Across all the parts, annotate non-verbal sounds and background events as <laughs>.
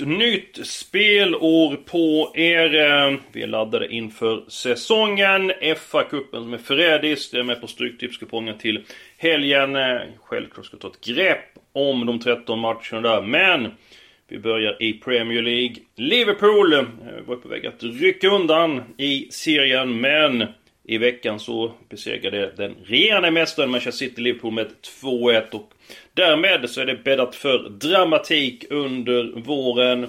Gott nytt spelår på er! Vi är laddade inför säsongen. FA-cupen som är förrädisk. Det är med på Stryktipskupongen till helgen. Självklart ska vi ta ett grepp om de 13 matcherna där. Men vi börjar i Premier League. Liverpool eh, var på väg att rycka undan i serien men i veckan så besegrade den regerande mästaren Manchester City Liverpool med 2-1 och därmed så är det bäddat för dramatik under våren.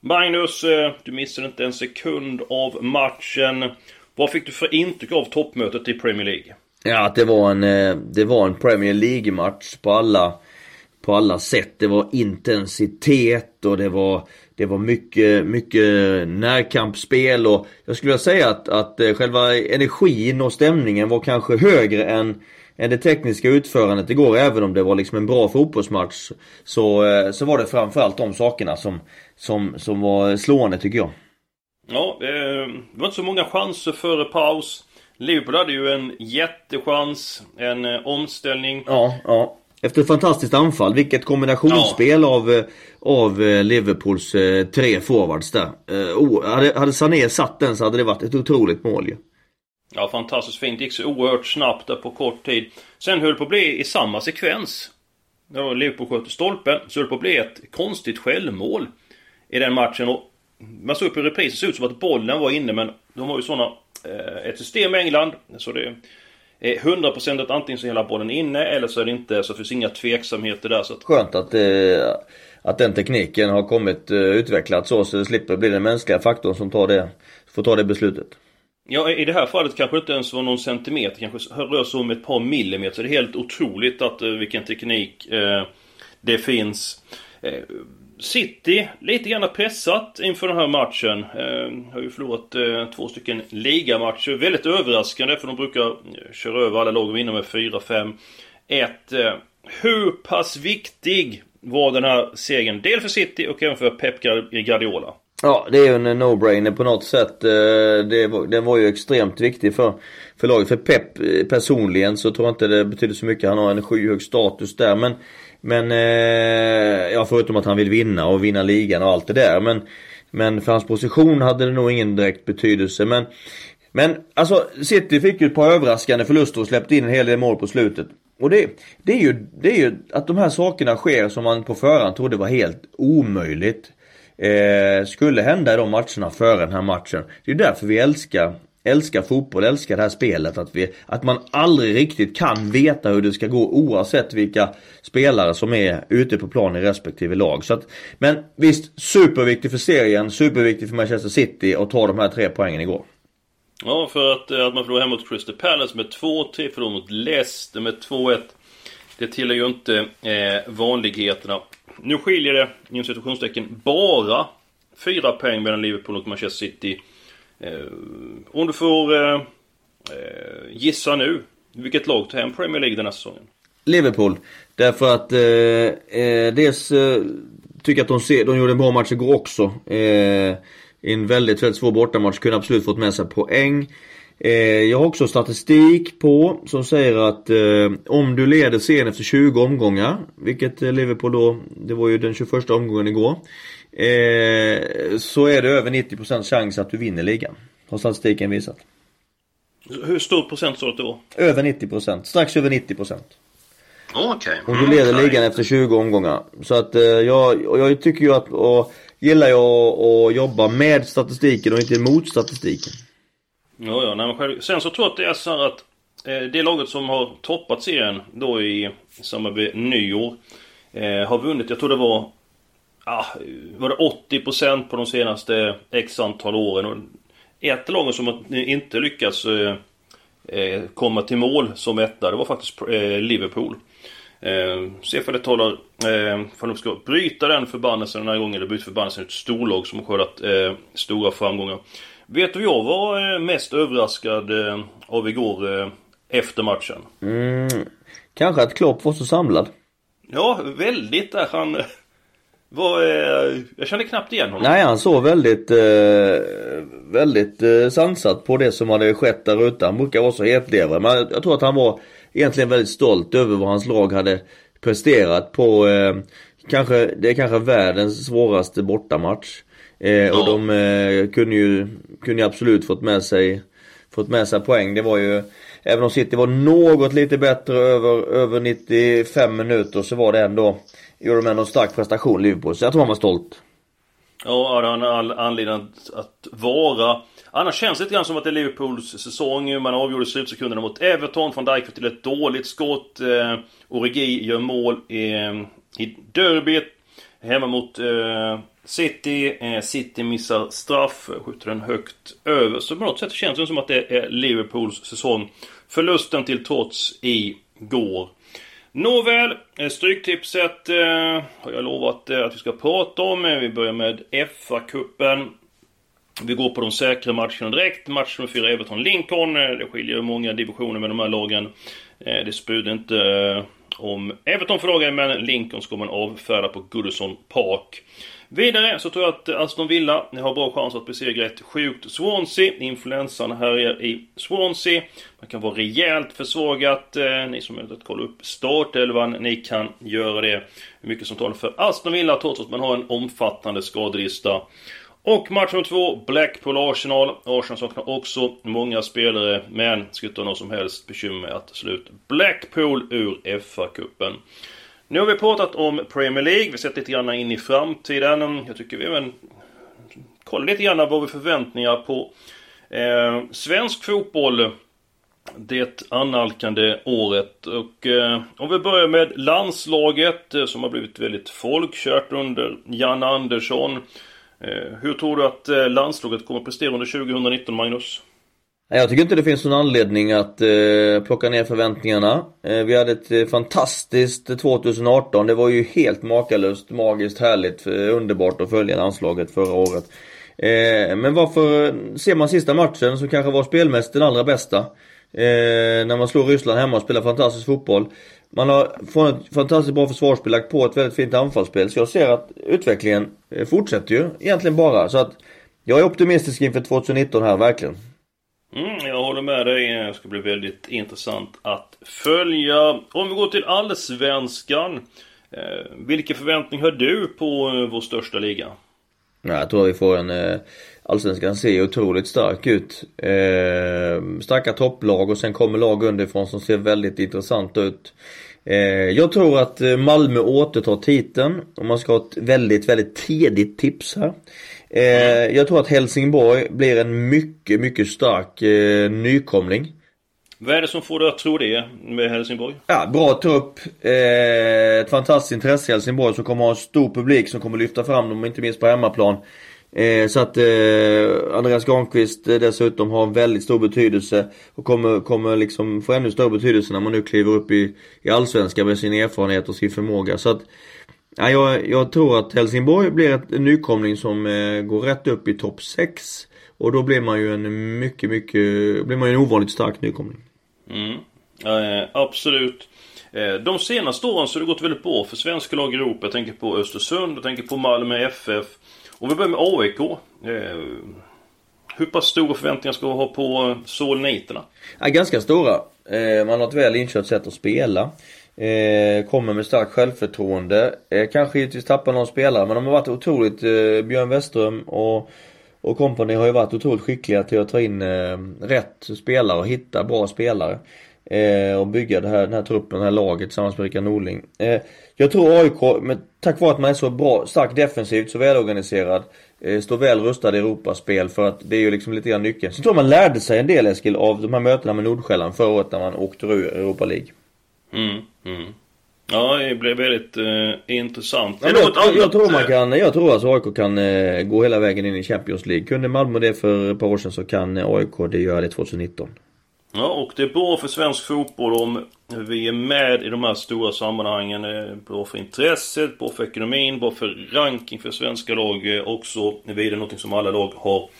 Magnus, eh, du missade inte en sekund av matchen. Vad fick du för intryck av toppmötet i Premier League? Ja, att det var en, eh, det var en Premier League-match på alla, på alla sätt. Det var intensitet och det var det var mycket, mycket närkampsspel och jag skulle vilja säga att, att eh, själva energin och stämningen var kanske högre än det tekniska utförandet igår. Även om det var liksom en bra fotbollsmatch så, eh, så var det framförallt de sakerna som, som, som var slående tycker jag. Ja, eh, det var inte så många chanser före paus. Liverpool hade ju en jättechans, en omställning. Ja, ja. Efter ett fantastiskt anfall, vilket kombinationsspel ja. av, eh, av eh, Liverpools eh, tre forwards där. Oh, hade, hade Sané satt den så hade det varit ett otroligt mål ju. Ja, fantastiskt fint. Det gick så oerhört snabbt där på kort tid. Sen höll det på att bli i samma sekvens. När Liverpool sköt stolpen, så höll det på att bli ett konstigt självmål. I den matchen. Och man såg på reprisen, det såg ut som att bollen var inne men de har ju såna... Eh, ett system i England, så det 100% att antingen så är hela bollen inne eller så är det inte, så det finns inga tveksamheter där. Så att... Skönt att, eh, att den tekniken har kommit eh, utvecklats så, så det slipper bli den mänskliga faktorn som tar det, får ta det beslutet. Ja, i det här fallet kanske det inte ens var någon centimeter, kanske rör sig om ett par millimeter. Så det är helt otroligt att eh, vilken teknik eh, det finns. Eh, City, lite grann pressat inför den här matchen. Eh, har ju förlorat eh, två stycken ligamatcher. Väldigt överraskande för de brukar eh, köra över alla lag och vinna med 4-5-1. Eh, hur pass viktig var den här segern? Dels för City och även för Pep Guardiola. Ja, det är ju en no-brainer på något sätt. Eh, det var, den var ju extremt viktig för, för laget. För Pep eh, personligen så tror jag inte det betyder så mycket. Han har en skyhög status där. Men men, eh, ja förutom att han vill vinna och vinna ligan och allt det där. Men, men för hans position hade det nog ingen direkt betydelse. Men, men alltså City fick ju ett par överraskande förluster och släppte in en hel del mål på slutet. Och det, det, är ju, det är ju att de här sakerna sker som man på förhand trodde var helt omöjligt. Eh, skulle hända i de matcherna före den här matchen. Det är därför vi älskar älskar fotboll, älskar det här spelet. Att, vi, att man aldrig riktigt kan veta hur det ska gå oavsett vilka spelare som är ute på plan i respektive lag. Så att, men visst, superviktigt för serien, superviktigt för Manchester City att ta de här tre poängen igår. Ja, för att, att man förlorar hemma mot Crystal Palace med 2-3, förlorar mot Leicester med 2-1. Det tillhör ju inte eh, vanligheterna. Nu skiljer det, inom situationstecken, bara fyra poäng mellan Liverpool och Manchester City. Eh, om du får eh, eh gissa nu, vilket lag tar hem Premier League den här säsongen? Liverpool. Därför att eh, eh dels eh, tycker jag att de, ser, de gjorde en bra match igår också. Eh, en väldigt, väldigt svår bortamatch. Kunde absolut fått med sig poäng. Eh, jag har också statistik på som säger att eh, om du leder serien efter 20 omgångar, vilket Liverpool då, det var ju den 21 omgången igår. Eh, så är det över 90% chans att du vinner ligan. Har statistiken visat. Hur stor procent sa du att det var? Över 90%. Strax över 90%. Okej. Okay. Och du leder mm, ligan efter 20 omgångar. Så att eh, jag, jag tycker ju att, och gillar jag att jobba med statistiken och inte mot statistiken. Ja, ja, nej, men själv. Sen så tror jag att det är så här att eh, det laget som har toppat serien då i, i samband med nyår eh, har vunnit, jag tror det var ah, var det 80% på de senaste x antal åren. Och ett lag som inte lyckats eh, eh, komma till mål som etta. Det var faktiskt eh, Liverpool. Eh, se för det talar eh, för att de ska bryta den förbannelsen den här gången. Eller bryta förbannelsen ett storlag som har skördat eh, stora framgångar. Vet du vad jag var eh, mest överraskad eh, av igår eh, efter matchen? Mm, kanske att Klopp var så samlad. Ja, väldigt där han var, jag kände knappt igen honom. Nej, han såg väldigt, väldigt sansat på det som hade skett där ute. Han brukar vara så hetlevrad. Men jag tror att han var egentligen väldigt stolt över vad hans lag hade presterat på, kanske, det är kanske världens svåraste bortamatch. Eh. Och de eh, kunde ju, kunde ju absolut fått med sig, fått med sig poäng. Det var ju Även om City var något lite bättre över, över 95 minuter så var det ändå Gjorde de ändå en stark prestation Liverpool, så jag tror han var stolt. Ja, han har all anledning att, att vara. Annars känns det lite grann som att det är Liverpools säsong. Man avgjorde slutsekunderna mot Everton. Van Dijk till ett dåligt skott. Eh, Origi gör mål i, i derbyt. Hemma mot eh, City. Eh, City missar straff. Skjuter den högt över. Så på något sätt känns det som att det är Liverpools säsong. Förlusten till trots igår. Nåväl, eh, Stryktipset eh, har jag lovat eh, att vi ska prata om. Eh, vi börjar med FA-cupen. Vi går på de säkra matcherna direkt. Match nummer 4 Everton-Lincoln. Eh, det skiljer många divisioner med de här lagen. Det spudde inte om Everton för dagen, men Lincoln ska man avfärda på Goodison Park. Vidare så tror jag att Aston Villa har bra chans att besegra ett sjukt Swansea. Influensan härjar i Swansea. Man kan vara rejält försvagat. Eh, ni som har att kolla upp startelvan, ni kan göra det. Mycket som talar för Aston Villa trots att man har en omfattande skadelista. Och match nummer två, Blackpool-Arsenal. Arsenal saknar också många spelare, men ska inte ha något som helst bekymmer med att slå ut Blackpool ur FA-cupen. Nu har vi pratat om Premier League, vi har sett lite grann in i framtiden. Jag tycker vi även kollar lite grann vad vi förväntningar på eh, svensk fotboll det annalkande året. Och eh, om vi börjar med landslaget eh, som har blivit väldigt folkkärt under Jan Andersson. Eh, hur tror du att eh, landslaget kommer att prestera under 2019, Magnus? Jag tycker inte det finns någon anledning att eh, plocka ner förväntningarna. Eh, vi hade ett eh, fantastiskt eh, 2018. Det var ju helt makalöst, magiskt, härligt, eh, underbart att följa landslaget förra året. Eh, men varför ser man sista matchen som kanske var spelmässigt den allra bästa? Eh, när man slår Ryssland hemma och spelar fantastisk fotboll. Man har fått ett fantastiskt bra försvarsspel, lagt på ett väldigt fint anfallsspel. Så jag ser att utvecklingen fortsätter ju egentligen bara. Så att jag är optimistisk inför 2019 här, verkligen. Mm, jag håller med dig. Det ska bli väldigt intressant att följa. Om vi går till Allsvenskan. Eh, vilken förväntning har du på eh, vår största liga? Jag tror vi får en eh, Allsvenskan ser otroligt stark ut. Eh, starka topplag och sen kommer lag underifrån som ser väldigt intressant ut. Eh, jag tror att eh, Malmö återtar titeln. Om man ska ha ett väldigt, väldigt tidigt tips här. Eh, jag tror att Helsingborg blir en mycket, mycket stark eh, nykomling. Vad är det som får dig att tro det med Helsingborg? Ja, bra trupp. Eh, ett fantastiskt intresse i Helsingborg som kommer ha en stor publik som kommer lyfta fram dem, inte minst på hemmaplan. Eh, så att eh, Andreas Granqvist eh, dessutom har en väldigt stor betydelse och kommer, kommer liksom få ännu större betydelse när man nu kliver upp i, i Allsvenskan med sin erfarenhet och sin förmåga. Så att Ja, jag, jag tror att Helsingborg blir en nykomling som eh, går rätt upp i topp 6. Och då blir man ju en mycket, mycket, blir man ju en ovanligt stark nykomling. Mm. Eh, absolut. Eh, de senaste åren så har det gått väldigt bra för svenska lag i Europa. Jag tänker på Östersund, jag tänker på Malmö FF. Om vi börjar med AIK. Eh, hur pass stora förväntningar ska vi ha på Solniterna? Ja, ganska stora. Eh, man har ett väl inkört sätt att spela. Eh, kommer med starkt självförtroende. Eh, kanske givetvis tappar någon spelare men de har varit otroligt, eh, Björn Westström och, och company har ju varit otroligt skickliga till att ta in eh, rätt spelare och hitta bra spelare. Eh, och bygga det här, den här truppen, det här laget tillsammans med Rickard Norling. Eh, jag tror AIK, men tack vare att man är så bra, starkt defensivt, så välorganiserad, eh, står väl rustad i Europaspel för att det är ju liksom lite grann nyckeln. Så tror man lärde sig en del Eskil av de här mötena med Nordsjälland förra året när man åkte ur Europa League. Mm, mm. Ja, det blev väldigt eh, intressant. Ja, jag, jag, jag, tror man kan, jag tror alltså AIK kan eh, gå hela vägen in i Champions League. Kunde Malmö det för ett par år sedan så kan AIK det göra det 2019. Ja, och det är bra för svensk fotboll om vi är med i de här stora sammanhangen. Bra för intresset, bra för ekonomin, bra för ranking för svenska lag eh, också. Är någonting som alla lag har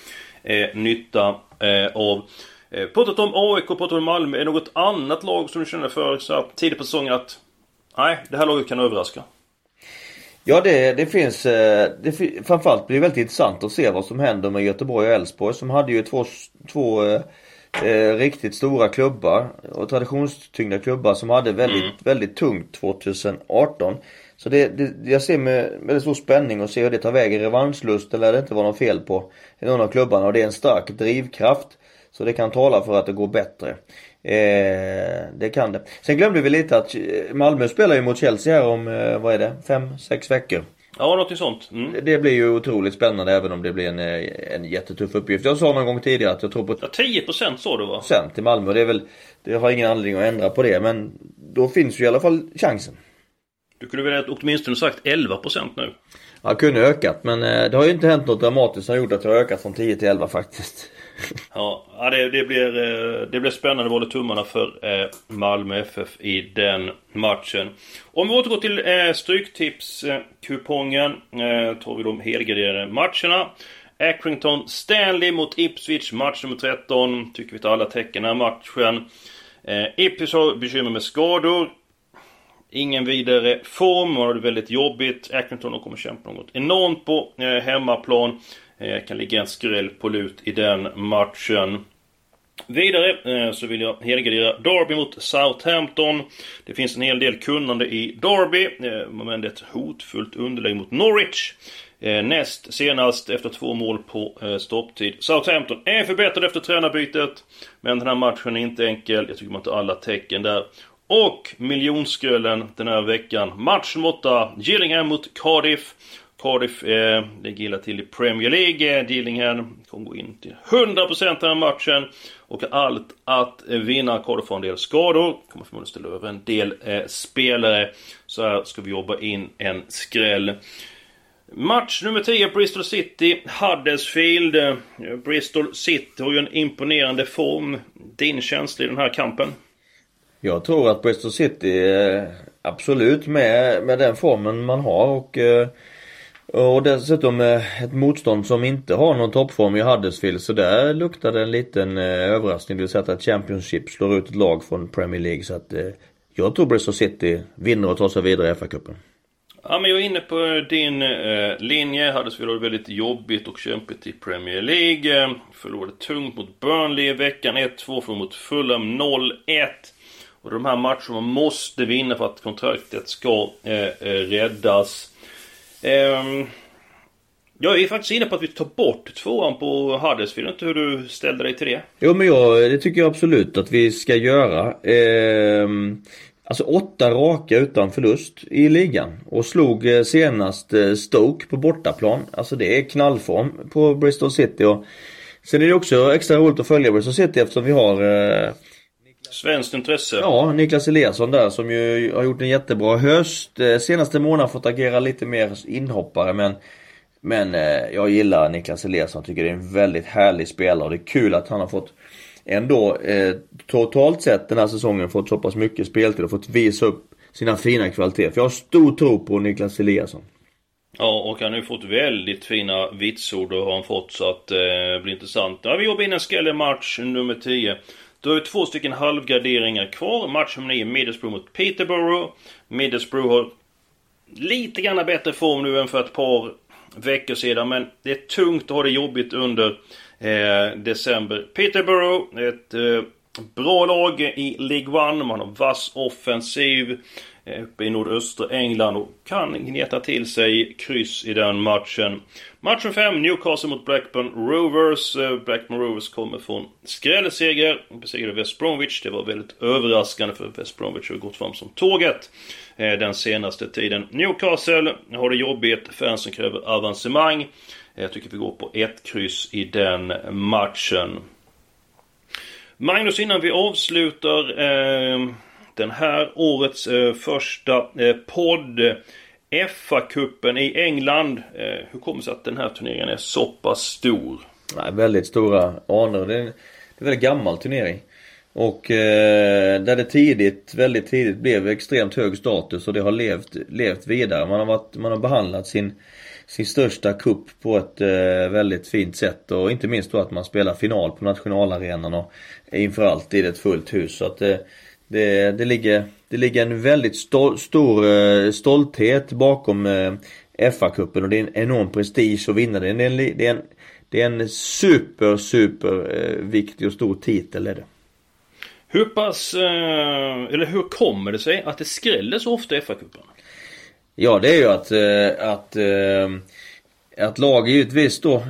eh, nytta eh, av. Eh, pratat om AIK, pratat om Malmö. Är det något annat lag som du känner för så här, tidigt på säsongen att nej, det här laget kan överraska? Ja det, det finns, eh, det, framförallt blir det väldigt intressant att se vad som händer med Göteborg och Elfsborg som hade ju två, två eh, eh, riktigt stora klubbar och traditionstyngda klubbar som hade väldigt, mm. väldigt tungt 2018. Så det, det, jag ser med väldigt stor spänning och ser hur det tar vägen. Revanschlust eller det inte var något fel på någon av klubbarna och det är en stark drivkraft. Så det kan tala för att det går bättre. Eh, det kan det. Sen glömde vi lite att Malmö spelar ju mot Chelsea här om, eh, vad är det, fem, sex veckor. Ja, något sånt. Mm. Det blir ju otroligt spännande även om det blir en, eh, en jättetuff uppgift. Jag sa någon gång tidigare att jag tror på... Ja, 10% sa du va? Procent till Malmö. Det är väl... Det har ingen anledning att ändra på det men då finns ju i alla fall chansen. Du kunde väl åtminstone sagt 11% nu? Ja, kunde ökat men eh, det har ju inte hänt något dramatiskt som gjort att det har ökat från 10 till 11 faktiskt. <laughs> Ja, det, det, blir, eh, det blir spännande. Vi håller tummarna för eh, Malmö FF i den matchen. Om vi återgår till eh, Stryktipskupongen. Tar vi de helgarderade matcherna. Accrington Stanley mot Ipswich, match nummer 13. Tycker vi tar alla tecken den här matchen. Ipswich har bekymmer med skador. Ingen vidare form, man har det väldigt jobbigt. Accrington kommer kämpa något enormt på hemmaplan. Eh, kan ligga en skräll på lut i den matchen. Vidare eh, så vill jag helgardera Derby mot Southampton. Det finns en hel del kunnande i Derby, eh, men det är ett hotfullt underläge mot Norwich. Eh, näst senast efter två mål på stopptid. Southampton är förbättrade efter tränarbytet. Men den här matchen är inte enkel. Jag tycker man tar alla tecken där. Och miljonskröllen den här veckan. Match 8, Gillingham mot Cardiff. Cardiff eh, ligger illa till i Premier League. Eh, Dillingham kommer gå in till 100% den här matchen. Och allt att vinna. Cardiff har en del skador. Kommer förmodligen ställa över en del eh, spelare. Så här ska vi jobba in en skräll. Match nummer 10, Bristol City, Huddersfield. Eh, Bristol City har ju en imponerande form. Din känsla i den här kampen? Jag tror att Bristol City är absolut med, med den formen man har och eh, och dessutom eh, ett motstånd som inte har någon toppform i Huddersfield så där luktar det en liten eh, överraskning. Det vill säga att Championship slår ut ett lag från Premier League så att eh, jag tror Bristol City vinner och tar sig vidare i FA-cupen. Ja men jag är inne på din eh, linje. Huddersfield har det väldigt jobbigt och kämpigt i Premier League. Förlorade tungt mot Burnley i veckan. 1-2 från mot Fulham 0-1. Och de här matcherna måste vinna för att kontraktet ska eh, räddas. Um, jag är faktiskt inne på att vi tar bort tvåan på Huddersfield. Inte hur du ställde dig till det? Jo men jag, det tycker jag absolut att vi ska göra. Ehm, alltså åtta raka utan förlust i ligan. Och slog eh, senast eh, Stoke på bortaplan. Alltså det är knallform på Bristol City. Och sen är det också extra roligt att följa Bristol City eftersom vi har eh, Svenskt intresse. Ja, Niklas Eliasson där som ju har gjort en jättebra höst. Eh, senaste månaden fått agera lite mer inhoppare men Men eh, jag gillar Niklas Eliasson. Tycker det är en väldigt härlig spelare och det är kul att han har fått Ändå eh, totalt sett den här säsongen fått så pass mycket speltid och fått visa upp sina fina kvaliteter. För jag har stor tro på Niklas Eliasson. Ja, och han har ju fått väldigt fina vitsord och har han fått så att eh, det blir intressant. Ja, vi jobbar in en skräll match nummer 10. Då har vi två stycken halvgarderingar kvar. Match nummer 9, Middlesbrough mot Peterborough. Middlesbrough har lite grann bättre form nu än för ett par veckor sedan. Men det är tungt att ha det jobbigt under eh, december. Peterborough, ett eh, bra lag i League One. Man har vass offensiv. Eh, uppe i nordöstra England och kan gneta till sig kryss i den matchen. Matchen 5, Newcastle mot Blackburn Rovers. Eh, Blackburn Rovers kommer från skrällseger. Besegrade West Bromwich. Det var väldigt överraskande för West Bromwich har gått fram som tåget eh, den senaste tiden. Newcastle har det jobbigt. Fansen kräver avancemang. Jag tycker vi går på ett kryss i den matchen. Magnus, innan vi avslutar eh, den här årets eh, första eh, podd. FA-cupen i England. Eh, hur kommer det sig att den här turneringen är så pass stor? Nej, väldigt stora anor. Det är, en, det är en väldigt gammal turnering. Och eh, där det tidigt, väldigt tidigt blev extremt hög status och det har levt, levt vidare. Man har, varit, man har behandlat sin, sin största kupp på ett eh, väldigt fint sätt och inte minst då att man spelar final på nationalarenan och inför alltid ett fullt hus. Så att eh, det, det, ligger, det ligger en väldigt stol, stor eh, stolthet bakom eh, FA-cupen och det är en enorm prestige att vinna den. Det är en, det är en, det är en super, super eh, viktig och stor titel är det. Hur pass, eller hur kommer det sig att det skräller så ofta i FA-cupen? Ja det är ju att, att, att lag givetvis då,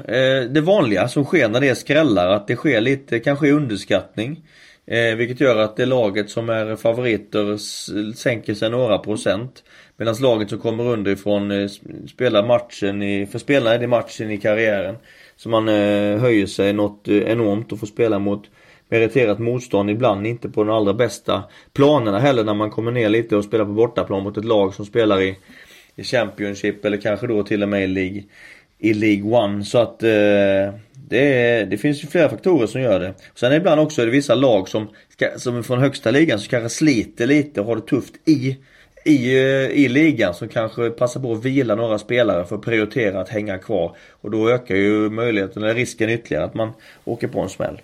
det vanliga som sker när det är skrällar, att det sker lite kanske underskattning. Eh, vilket gör att det laget som är favoriter sänker sig några procent. Medan laget som kommer underifrån eh, spelar matchen i, för spelarna är det matchen i karriären. Så man eh, höjer sig något enormt och får spela mot meriterat motstånd. Ibland inte på de allra bästa planerna heller när man kommer ner lite och spelar på bortaplan mot ett lag som spelar i, i Championship eller kanske då till och med i League, i League One. Så att eh, det, det finns ju flera faktorer som gör det. Sen ibland också är det vissa lag som, som från högsta ligan som kanske sliter lite och har det tufft i i, eh, i ligan som kanske passar på att vila några spelare för att prioritera att hänga kvar. Och då ökar ju möjligheten, eller risken ytterligare att man åker på en smäll.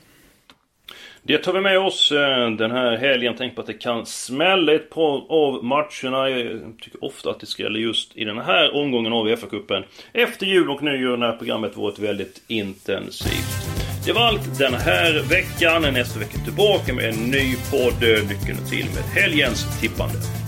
Det tar vi med oss eh, den här helgen. Tänk på att det kan smälla ett par av matcherna. Jag tycker ofta att det skräller just i den här omgången av FA-cupen. Efter jul och nyår när programmet varit väldigt intensivt. Det var allt den här veckan. Nästa vecka tillbaka med en ny podd. Lycka till med helgens tippande.